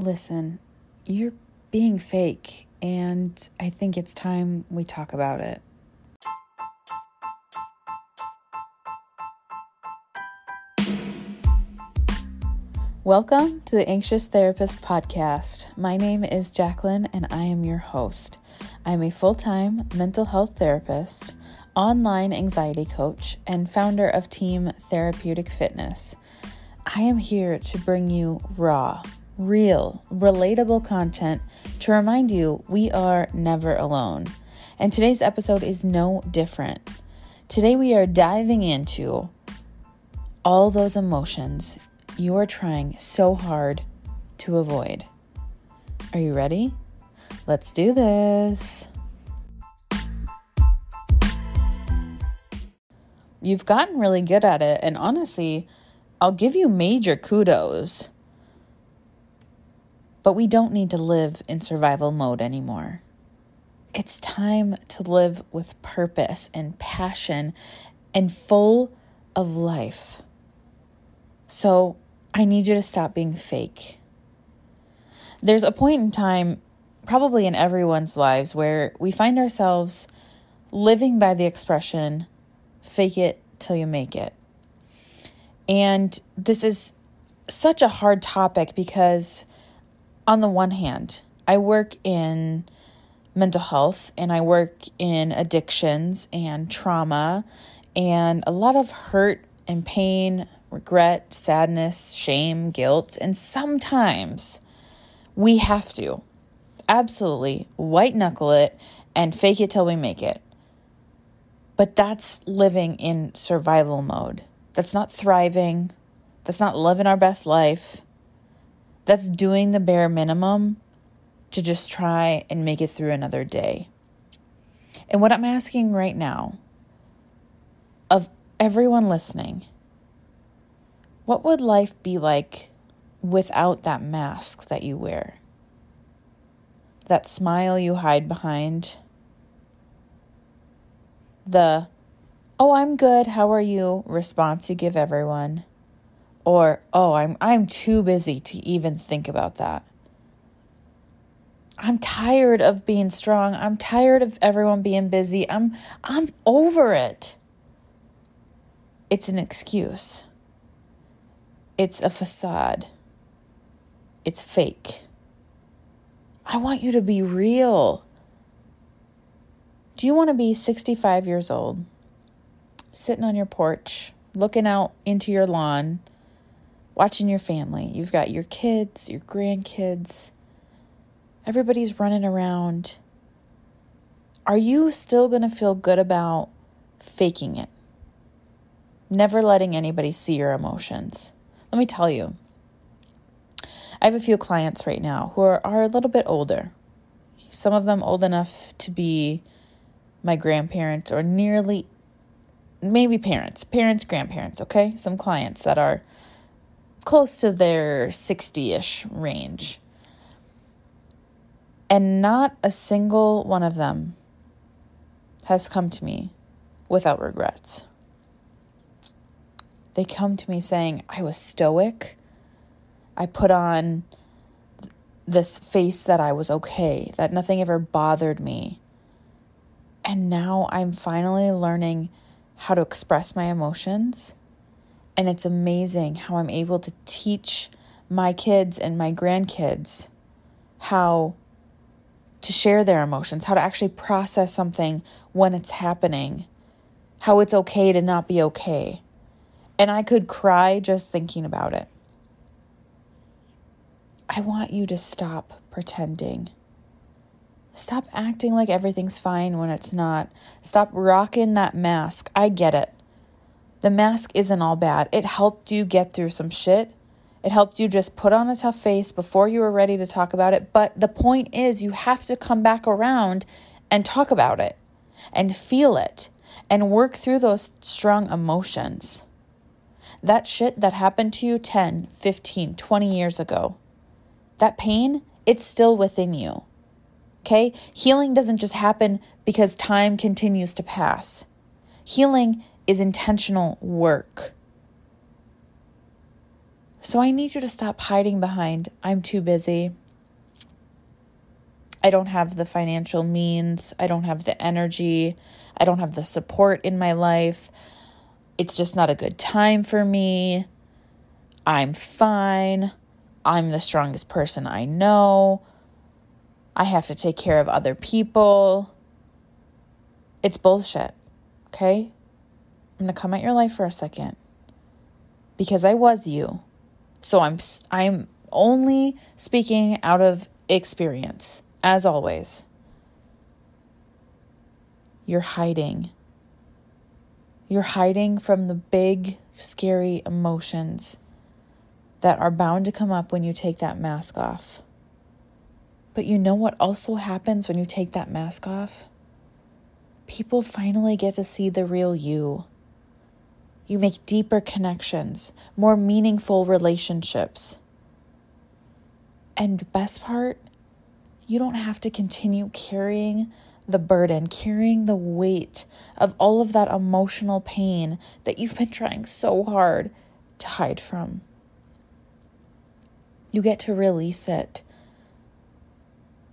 Listen, you're being fake, and I think it's time we talk about it. Welcome to the Anxious Therapist Podcast. My name is Jacqueline, and I am your host. I am a full time mental health therapist, online anxiety coach, and founder of Team Therapeutic Fitness. I am here to bring you raw, real, relatable content to remind you we are never alone. And today's episode is no different. Today we are diving into all those emotions you are trying so hard to avoid. Are you ready? Let's do this. You've gotten really good at it, and honestly, I'll give you major kudos. But we don't need to live in survival mode anymore. It's time to live with purpose and passion and full of life. So I need you to stop being fake. There's a point in time, probably in everyone's lives, where we find ourselves living by the expression fake it till you make it. And this is such a hard topic because, on the one hand, I work in mental health and I work in addictions and trauma and a lot of hurt and pain, regret, sadness, shame, guilt, and sometimes we have to absolutely white knuckle it and fake it till we make it. But that's living in survival mode. That's not thriving. That's not living our best life. That's doing the bare minimum to just try and make it through another day. And what I'm asking right now of everyone listening, what would life be like without that mask that you wear? That smile you hide behind? The "Oh, I'm good. How are you?" response you give everyone. Or, "Oh, I'm I'm too busy to even think about that." I'm tired of being strong. I'm tired of everyone being busy. I'm I'm over it. It's an excuse. It's a facade. It's fake. I want you to be real. Do you want to be 65 years old? sitting on your porch, looking out into your lawn, watching your family. You've got your kids, your grandkids, everybody's running around. Are you still going to feel good about faking it? Never letting anybody see your emotions. Let me tell you, I have a few clients right now who are, are a little bit older. Some of them old enough to be my grandparents or nearly maybe parents, parents, grandparents, okay? Some clients that are close to their 60 ish range. And not a single one of them has come to me without regrets. They come to me saying, I was stoic. I put on this face that I was okay, that nothing ever bothered me. And now I'm finally learning how to express my emotions. And it's amazing how I'm able to teach my kids and my grandkids how to share their emotions, how to actually process something when it's happening, how it's okay to not be okay. And I could cry just thinking about it. I want you to stop pretending. Stop acting like everything's fine when it's not. Stop rocking that mask. I get it. The mask isn't all bad. It helped you get through some shit. It helped you just put on a tough face before you were ready to talk about it. But the point is, you have to come back around and talk about it and feel it and work through those strong emotions. That shit that happened to you 10, 15, 20 years ago, that pain, it's still within you. Okay? Healing doesn't just happen because time continues to pass. Healing is intentional work. So I need you to stop hiding behind, I'm too busy. I don't have the financial means. I don't have the energy. I don't have the support in my life. It's just not a good time for me. I'm fine. I'm the strongest person I know. I have to take care of other people. It's bullshit. Okay? I'm going to come at your life for a second. Because I was you. So I'm I'm only speaking out of experience as always. You're hiding. You're hiding from the big scary emotions that are bound to come up when you take that mask off. But you know what also happens when you take that mask off? People finally get to see the real you. You make deeper connections, more meaningful relationships. And best part, you don't have to continue carrying the burden, carrying the weight of all of that emotional pain that you've been trying so hard to hide from. You get to release it.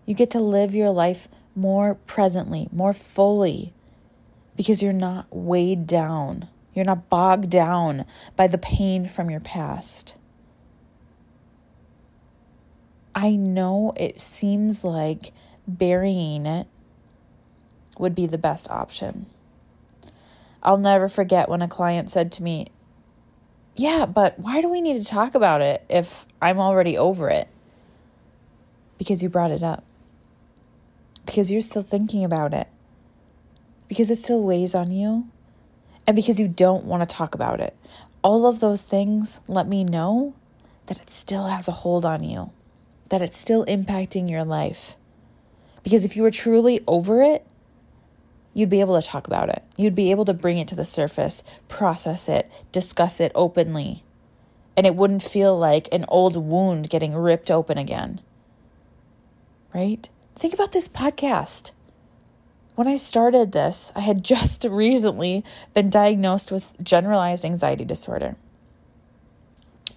You get to live your life more presently, more fully, because you're not weighed down. You're not bogged down by the pain from your past. I know it seems like burying it would be the best option. I'll never forget when a client said to me, Yeah, but why do we need to talk about it if I'm already over it? Because you brought it up. Because you're still thinking about it. Because it still weighs on you. And because you don't want to talk about it. All of those things let me know that it still has a hold on you, that it's still impacting your life. Because if you were truly over it, you'd be able to talk about it. You'd be able to bring it to the surface, process it, discuss it openly. And it wouldn't feel like an old wound getting ripped open again. Right? Think about this podcast. When I started this, I had just recently been diagnosed with generalized anxiety disorder.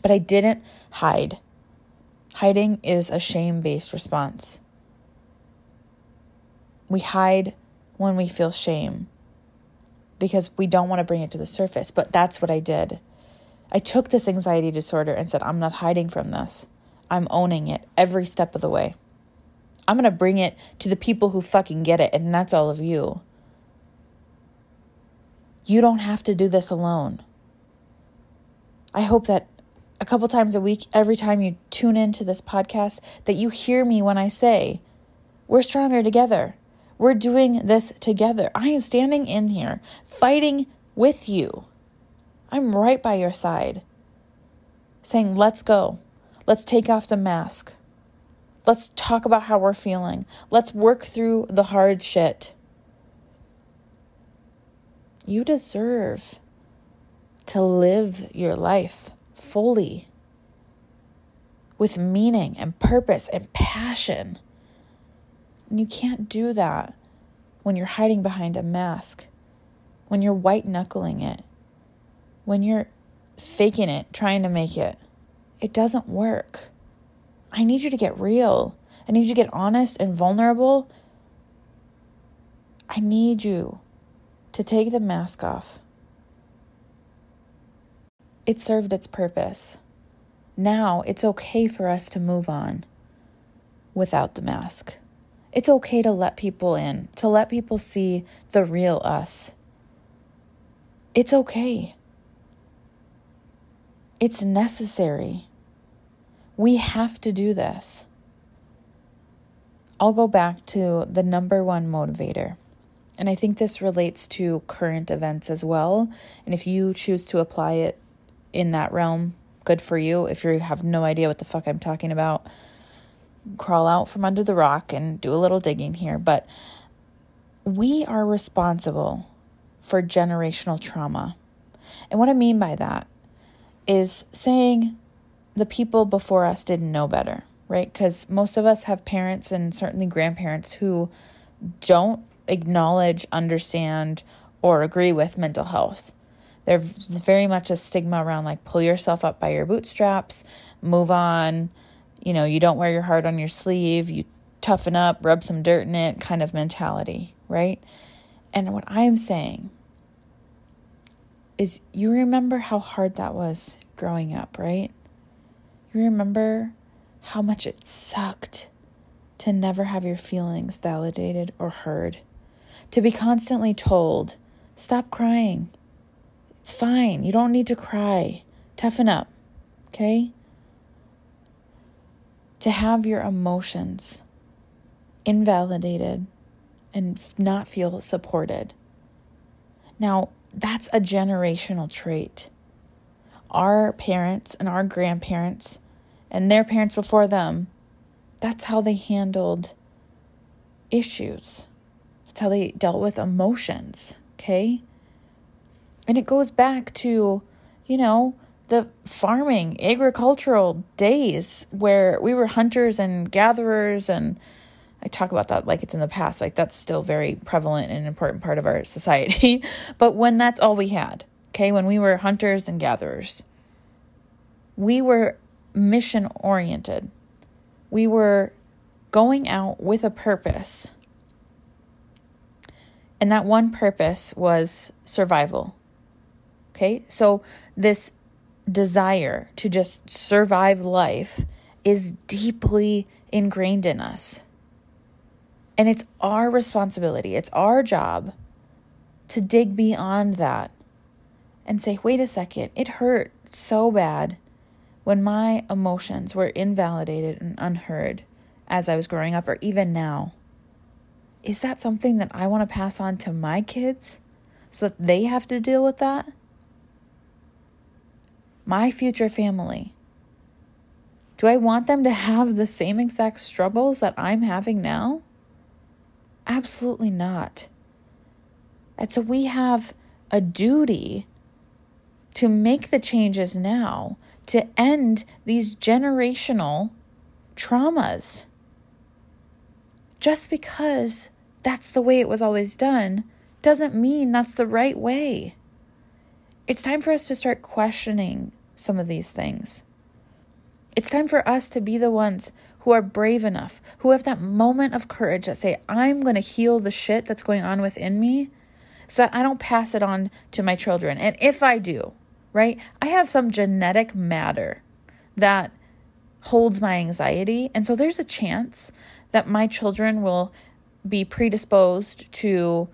But I didn't hide. Hiding is a shame based response. We hide when we feel shame because we don't want to bring it to the surface. But that's what I did. I took this anxiety disorder and said, I'm not hiding from this. I'm owning it every step of the way. I'm going to bring it to the people who fucking get it, and that's all of you. You don't have to do this alone. I hope that a couple times a week, every time you tune into this podcast, that you hear me when I say, We're stronger together. We're doing this together. I am standing in here fighting with you. I'm right by your side, saying, let's go. Let's take off the mask. Let's talk about how we're feeling. Let's work through the hard shit. You deserve to live your life fully with meaning and purpose and passion. And you can't do that when you're hiding behind a mask, when you're white knuckling it, when you're faking it, trying to make it. It doesn't work. I need you to get real. I need you to get honest and vulnerable. I need you to take the mask off. It served its purpose. Now it's okay for us to move on without the mask. It's okay to let people in, to let people see the real us. It's okay. It's necessary. We have to do this. I'll go back to the number one motivator. And I think this relates to current events as well. And if you choose to apply it in that realm, good for you. If you have no idea what the fuck I'm talking about, crawl out from under the rock and do a little digging here, but we are responsible for generational trauma. And what I mean by that is saying the people before us didn't know better, right? Because most of us have parents and certainly grandparents who don't acknowledge, understand, or agree with mental health. There's very much a stigma around like pull yourself up by your bootstraps, move on. You know, you don't wear your heart on your sleeve, you toughen up, rub some dirt in it kind of mentality, right? And what I'm saying is you remember how hard that was growing up, right? You remember how much it sucked to never have your feelings validated or heard, to be constantly told, stop crying. It's fine. You don't need to cry. Toughen up. Okay? To have your emotions invalidated and not feel supported. Now, that's a generational trait. Our parents and our grandparents and their parents before them that's how they handled issues. That's how they dealt with emotions, okay? And it goes back to, you know, the farming, agricultural days where we were hunters and gatherers and I talk about that like it's in the past, like that's still very prevalent and important part of our society. but when that's all we had, okay, when we were hunters and gatherers, we were mission oriented we were going out with a purpose. And that one purpose was survival. Okay, so this desire to just survive life is deeply ingrained in us. And it's our responsibility, it's our job to dig beyond that and say, wait a second, it hurt so bad when my emotions were invalidated and unheard as I was growing up, or even now, is that something that I want to pass on to my kids so that they have to deal with that? My future family. Do I want them to have the same exact struggles that I'm having now? Absolutely not. And so we have a duty to make the changes now to end these generational traumas. Just because that's the way it was always done doesn't mean that's the right way. It's time for us to start questioning some of these things. It's time for us to be the ones who are brave enough, who have that moment of courage that say, I'm going to heal the shit that's going on within me so that I don't pass it on to my children. And if I do, right? I have some genetic matter that holds my anxiety. And so there's a chance that my children will be predisposed to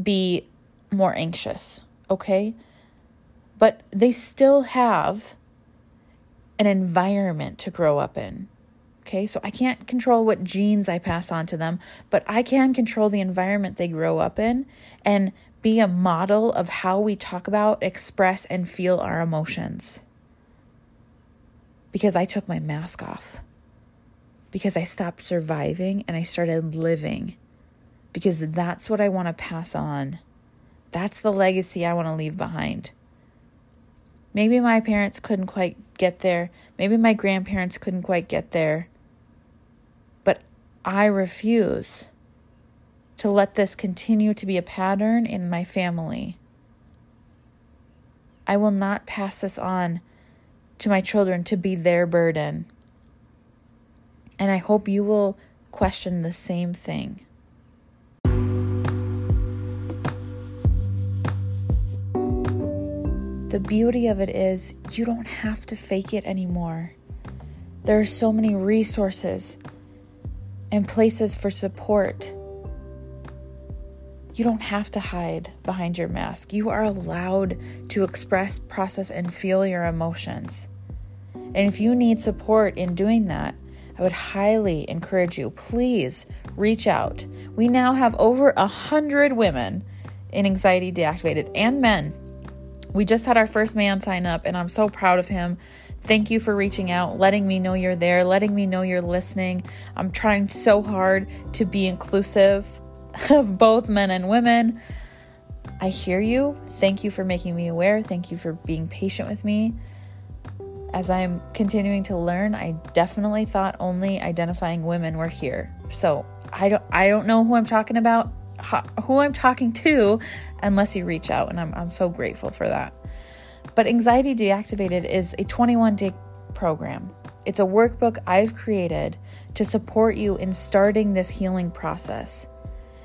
be more anxious, okay? But they still have an environment to grow up in. Okay, so I can't control what genes I pass on to them, but I can control the environment they grow up in. And be a model of how we talk about, express, and feel our emotions. Because I took my mask off. Because I stopped surviving and I started living. Because that's what I want to pass on. That's the legacy I want to leave behind. Maybe my parents couldn't quite get there. Maybe my grandparents couldn't quite get there. But I refuse to let this continue to be a pattern in my family. I will not pass this on to my children to be their burden. And I hope you will question the same thing. The beauty of it is you don't have to fake it anymore. There are so many resources and places for support you don't have to hide behind your mask. You are allowed to express, process, and feel your emotions. And if you need support in doing that, I would highly encourage you, please reach out. We now have over a hundred women in anxiety deactivated and men. We just had our first man sign up, and I'm so proud of him. Thank you for reaching out, letting me know you're there, letting me know you're listening. I'm trying so hard to be inclusive of both men and women. I hear you. Thank you for making me aware. Thank you for being patient with me. As I'm continuing to learn, I definitely thought only identifying women were here. So I don't I don't know who I'm talking about, who I'm talking to, unless you reach out, and I'm I'm so grateful for that. But Anxiety Deactivated is a 21 day program. It's a workbook I've created to support you in starting this healing process.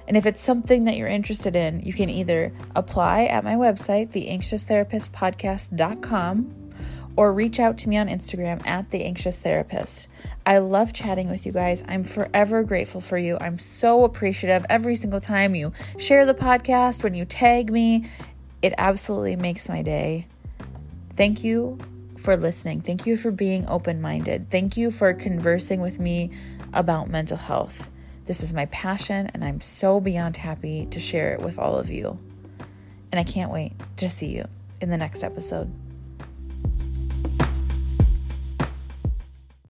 And if it's something that you're interested in, you can either apply at my website, theanxioustherapistpodcast.com, or reach out to me on Instagram at the anxious therapist. I love chatting with you guys. I'm forever grateful for you. I'm so appreciative every single time you share the podcast, when you tag me. It absolutely makes my day. Thank you for listening. Thank you for being open minded. Thank you for conversing with me about mental health. This is my passion, and I'm so beyond happy to share it with all of you. And I can't wait to see you in the next episode.